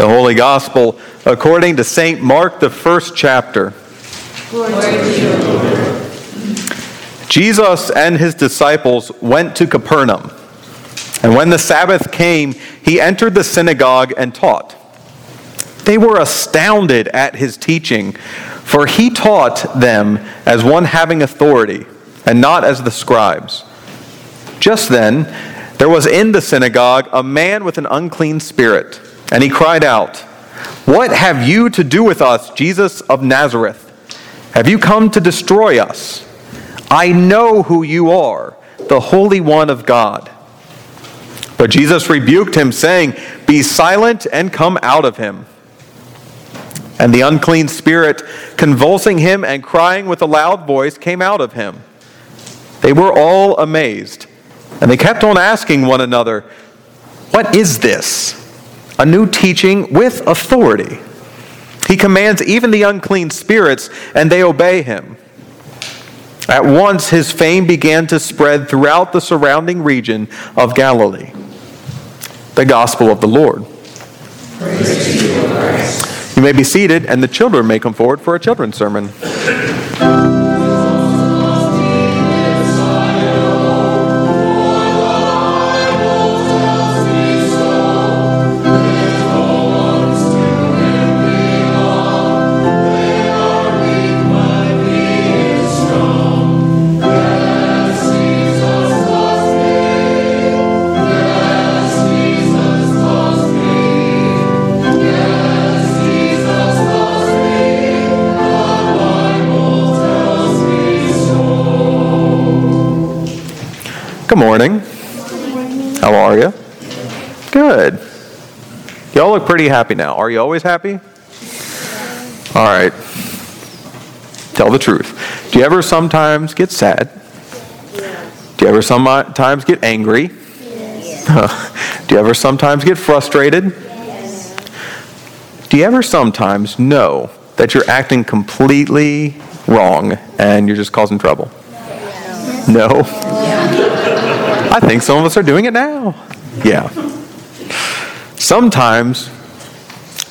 The Holy Gospel according to St. Mark, the first chapter. Jesus and his disciples went to Capernaum. And when the Sabbath came, he entered the synagogue and taught. They were astounded at his teaching, for he taught them as one having authority, and not as the scribes. Just then, there was in the synagogue a man with an unclean spirit, and he cried out, What have you to do with us, Jesus of Nazareth? Have you come to destroy us? I know who you are, the Holy One of God. But Jesus rebuked him, saying, Be silent and come out of him. And the unclean spirit, convulsing him and crying with a loud voice, came out of him. They were all amazed, and they kept on asking one another, What is this? A new teaching with authority. He commands even the unclean spirits, and they obey him. At once his fame began to spread throughout the surrounding region of Galilee. The Gospel of the Lord. You may be seated, and the children may come forward for a children's sermon. Good morning. How are you? Good. Y'all look pretty happy now. Are you always happy? All right. Tell the truth. Do you ever sometimes get sad? Do you ever sometimes get angry? Do you ever sometimes get frustrated? Do you ever sometimes know that you're acting completely wrong and you're just causing trouble? No? I think some of us are doing it now. Yeah. Sometimes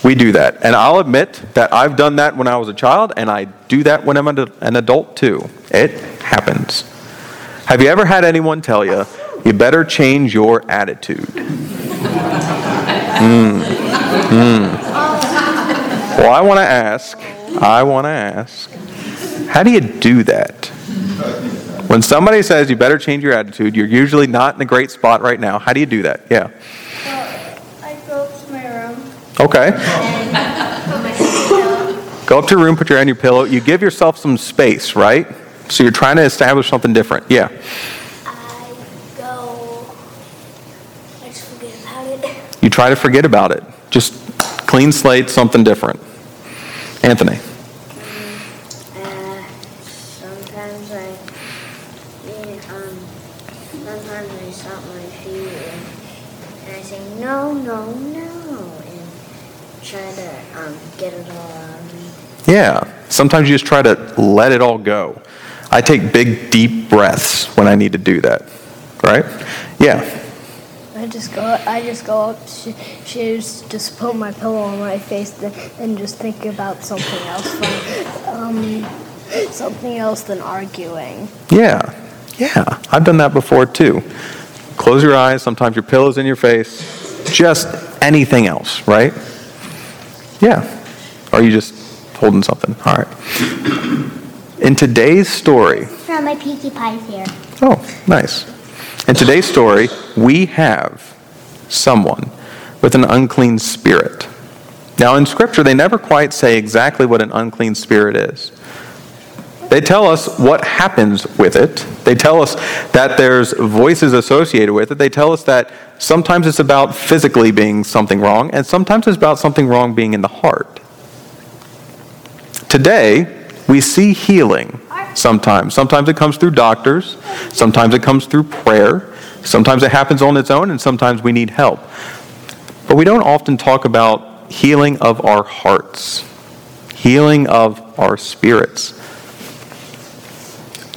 we do that. And I'll admit that I've done that when I was a child, and I do that when I'm an adult too. It happens. Have you ever had anyone tell you, you better change your attitude? Mm. Mm. Well, I want to ask, I want to ask, how do you do that? When somebody says you better change your attitude, you're usually not in a great spot right now. How do you do that? Yeah. Well, I go up to my room. Okay. Go up to your room, put your hand on your pillow. You give yourself some space, right? So you're trying to establish something different. Yeah. I go. I just forget about it. You try to forget about it. Just clean slate, something different. Anthony. Uh, sometimes I, yeah, um, sometimes I stop my feet and, and I say no, no, no, and try to um get it all out of me. Yeah. Sometimes you just try to let it all go. I take big, deep breaths when I need to do that. Right? Yeah. I just go. I just go up to shoes, just put my pillow on my face, and just think about something else, um, something else than arguing. Yeah. Yeah. I've done that before too. Close your eyes. Sometimes your pillow's in your face. Just anything else, right? Yeah. Or you just holding something. All right. In today's story, From my Pinkie Pie's here. oh, nice. In today's story, we have someone with an unclean spirit. Now, in Scripture, they never quite say exactly what an unclean spirit is. They tell us what happens with it. They tell us that there's voices associated with it. They tell us that sometimes it's about physically being something wrong, and sometimes it's about something wrong being in the heart. Today, we see healing sometimes. Sometimes it comes through doctors, sometimes it comes through prayer, sometimes it happens on its own, and sometimes we need help. But we don't often talk about healing of our hearts, healing of our spirits.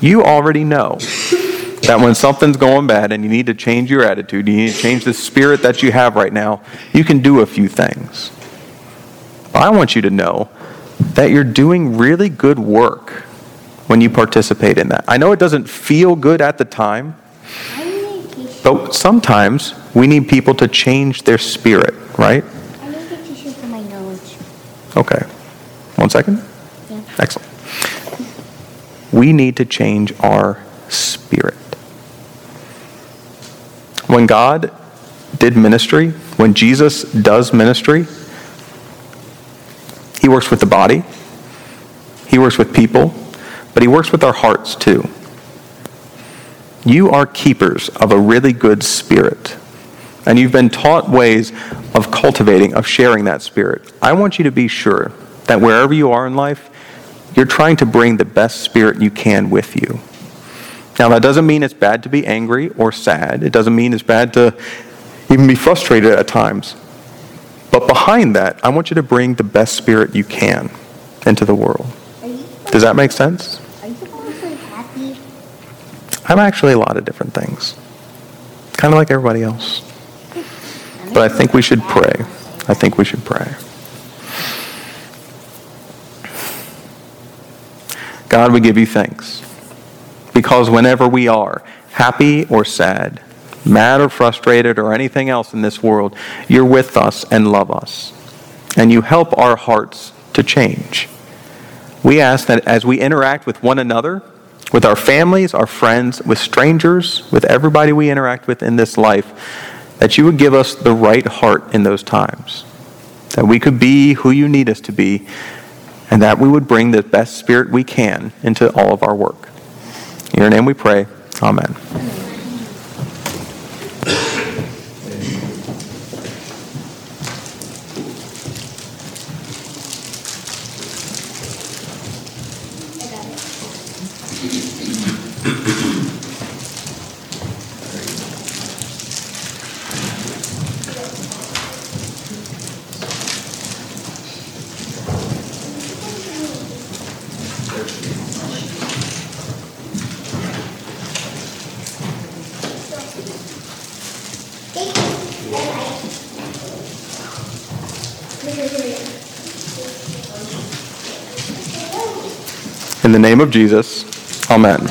You already know that when something's going bad and you need to change your attitude, you need to change the spirit that you have right now, you can do a few things. I want you to know that you're doing really good work when you participate in that. I know it doesn't feel good at the time, I need tissue. but sometimes we need people to change their spirit, right? I need a tissue for my nose. Okay. One second. Yeah. Excellent. We need to change our spirit. When God did ministry, when Jesus does ministry, he works with the body, he works with people, but he works with our hearts too. You are keepers of a really good spirit. And you've been taught ways of cultivating, of sharing that spirit. I want you to be sure that wherever you are in life, you're trying to bring the best spirit you can with you. Now, that doesn't mean it's bad to be angry or sad. It doesn't mean it's bad to even be frustrated at times. But behind that, I want you to bring the best spirit you can into the world. Does that make sense? I'm actually a lot of different things, kind of like everybody else. But I think we should pray. I think we should pray. God, we give you thanks. Because whenever we are happy or sad, mad or frustrated, or anything else in this world, you're with us and love us. And you help our hearts to change. We ask that as we interact with one another, with our families, our friends, with strangers, with everybody we interact with in this life, that you would give us the right heart in those times. That we could be who you need us to be, and that we would bring the best spirit we can into all of our work. In your name we pray. Amen. In the name of Jesus, amen.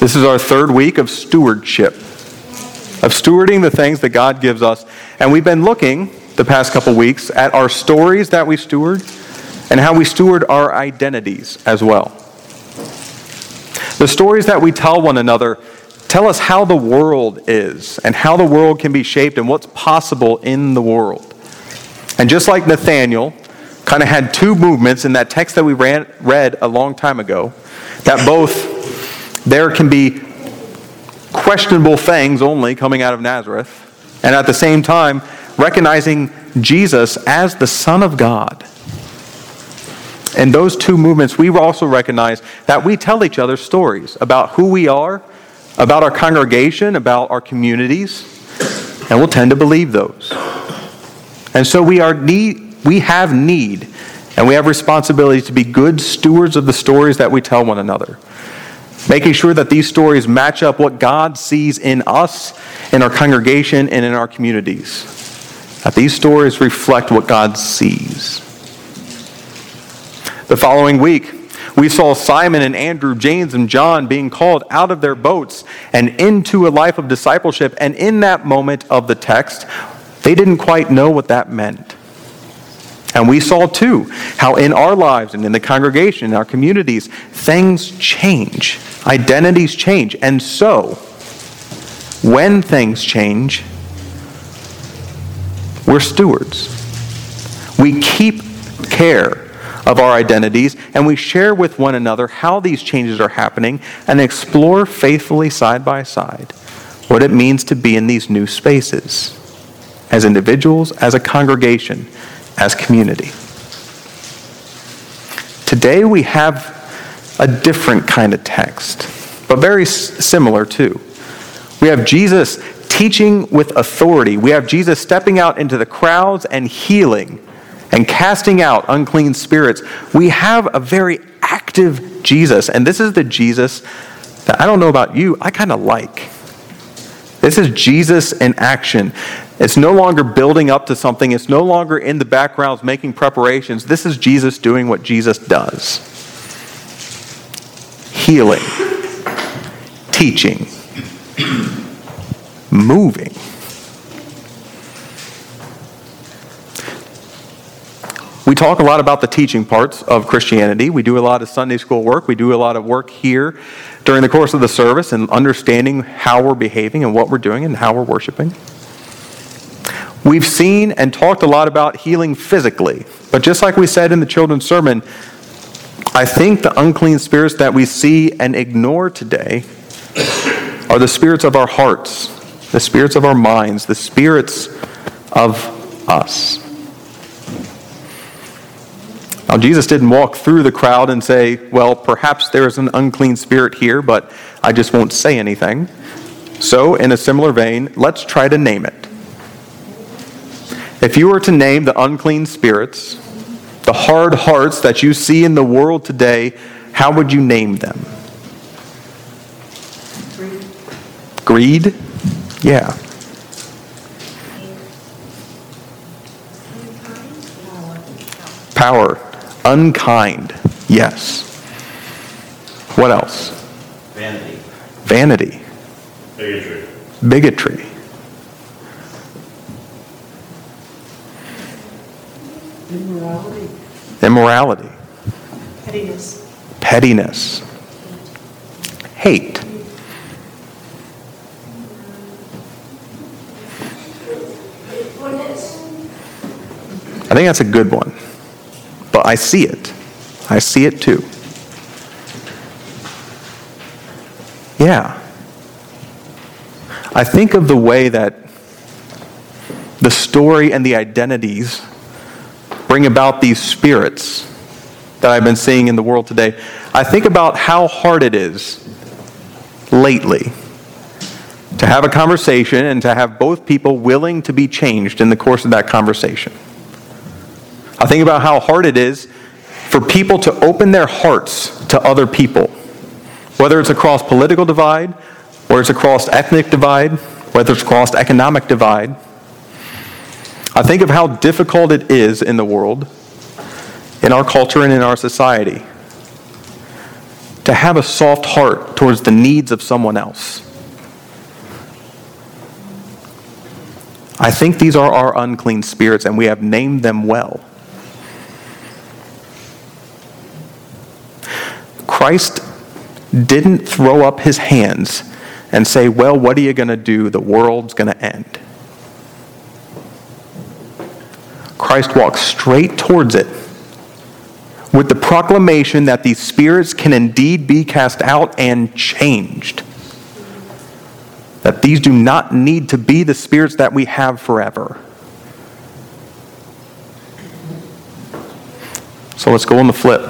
This is our third week of stewardship, of stewarding the things that God gives us. And we've been looking the past couple weeks at our stories that we steward and how we steward our identities as well. The stories that we tell one another tell us how the world is and how the world can be shaped and what's possible in the world. And just like Nathaniel kind of had two movements in that text that we ran, read a long time ago, that both there can be questionable things only coming out of Nazareth, and at the same time recognizing Jesus as the Son of God. In those two movements, we also recognize that we tell each other stories about who we are, about our congregation, about our communities, and we'll tend to believe those. And so we are need we have need and we have responsibility to be good stewards of the stories that we tell one another. Making sure that these stories match up what God sees in us, in our congregation, and in our communities. That these stories reflect what God sees. The following week, we saw Simon and Andrew, James and John being called out of their boats and into a life of discipleship. And in that moment of the text, they didn't quite know what that meant. And we saw too how in our lives and in the congregation, in our communities, things change, identities change. And so, when things change, we're stewards. We keep care of our identities and we share with one another how these changes are happening and explore faithfully side by side what it means to be in these new spaces as individuals, as a congregation, as community. Today we have a different kind of text, but very similar too. We have Jesus teaching with authority. We have Jesus stepping out into the crowds and healing and casting out unclean spirits. We have a very active Jesus, and this is the Jesus that I don't know about you, I kind of like. This is Jesus in action. It's no longer building up to something. It's no longer in the backgrounds making preparations. This is Jesus doing what Jesus does healing, teaching, moving. We talk a lot about the teaching parts of Christianity. We do a lot of Sunday school work. We do a lot of work here during the course of the service and understanding how we're behaving and what we're doing and how we're worshiping. We've seen and talked a lot about healing physically, but just like we said in the children's sermon, I think the unclean spirits that we see and ignore today are the spirits of our hearts, the spirits of our minds, the spirits of us. Now, Jesus didn't walk through the crowd and say, Well, perhaps there is an unclean spirit here, but I just won't say anything. So, in a similar vein, let's try to name it. If you were to name the unclean spirits, the hard hearts that you see in the world today, how would you name them? Greed? Yeah. Power. Unkind. Yes. What else? Vanity. Vanity. Bigotry. Bigotry. Immorality. Immorality. Pettiness. Pettiness. Hate. I think that's a good one. But I see it. I see it too. Yeah. I think of the way that the story and the identities bring about these spirits that I've been seeing in the world today. I think about how hard it is lately to have a conversation and to have both people willing to be changed in the course of that conversation. I think about how hard it is for people to open their hearts to other people, whether it's across political divide, or it's across ethnic divide, whether it's across economic divide. I think of how difficult it is in the world, in our culture and in our society, to have a soft heart towards the needs of someone else. I think these are our unclean spirits, and we have named them well. Christ didn't throw up his hands and say, Well, what are you going to do? The world's going to end. Christ walked straight towards it with the proclamation that these spirits can indeed be cast out and changed. That these do not need to be the spirits that we have forever. So let's go on the flip.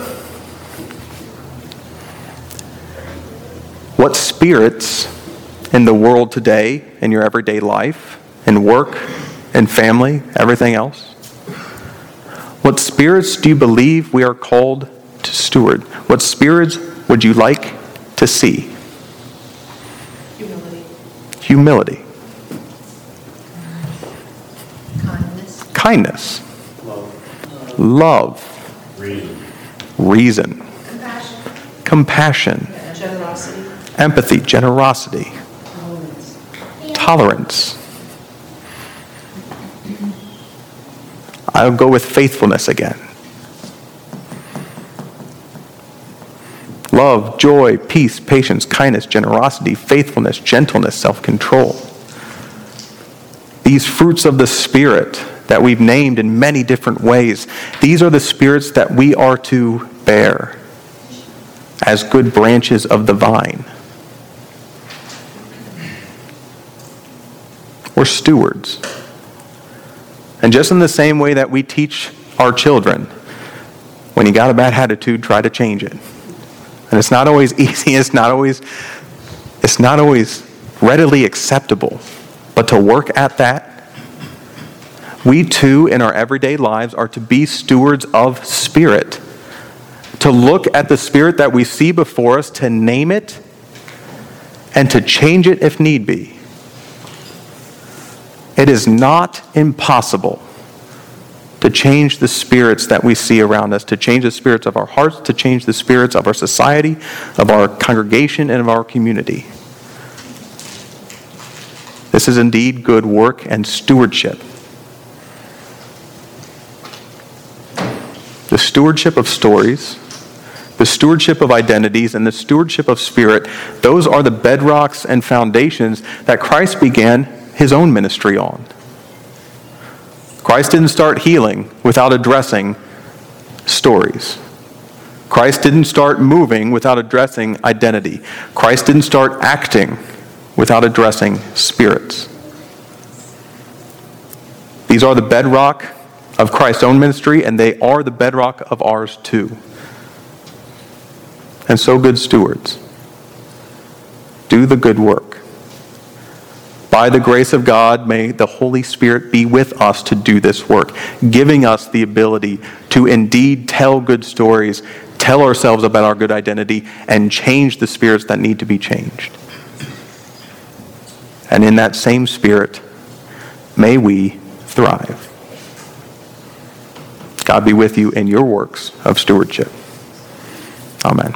What spirits in the world today, in your everyday life, in work, in family, everything else? What spirits do you believe we are called to steward? What spirits would you like to see? Humility. Humility, Kindness. kindness, Love. love, Reason. reason, Compassion. compassion, Generosity. empathy, generosity, Tolerance. tolerance. I'll go with faithfulness again. Love, joy, peace, patience, kindness, generosity, faithfulness, gentleness, self control. These fruits of the Spirit that we've named in many different ways, these are the spirits that we are to bear as good branches of the vine. We're stewards. And just in the same way that we teach our children, when you got a bad attitude, try to change it. And it's not always easy, it's not always it's not always readily acceptable. But to work at that, we too in our everyday lives are to be stewards of spirit. To look at the spirit that we see before us, to name it, and to change it if need be. It is not impossible to change the spirits that we see around us, to change the spirits of our hearts, to change the spirits of our society, of our congregation, and of our community. This is indeed good work and stewardship. The stewardship of stories, the stewardship of identities, and the stewardship of spirit, those are the bedrocks and foundations that Christ began his own ministry on. Christ didn't start healing without addressing stories. Christ didn't start moving without addressing identity. Christ didn't start acting without addressing spirits. These are the bedrock of Christ's own ministry, and they are the bedrock of ours too. And so, good stewards, do the good work. By the grace of God, may the Holy Spirit be with us to do this work, giving us the ability to indeed tell good stories, tell ourselves about our good identity, and change the spirits that need to be changed. And in that same spirit, may we thrive. God be with you in your works of stewardship. Amen.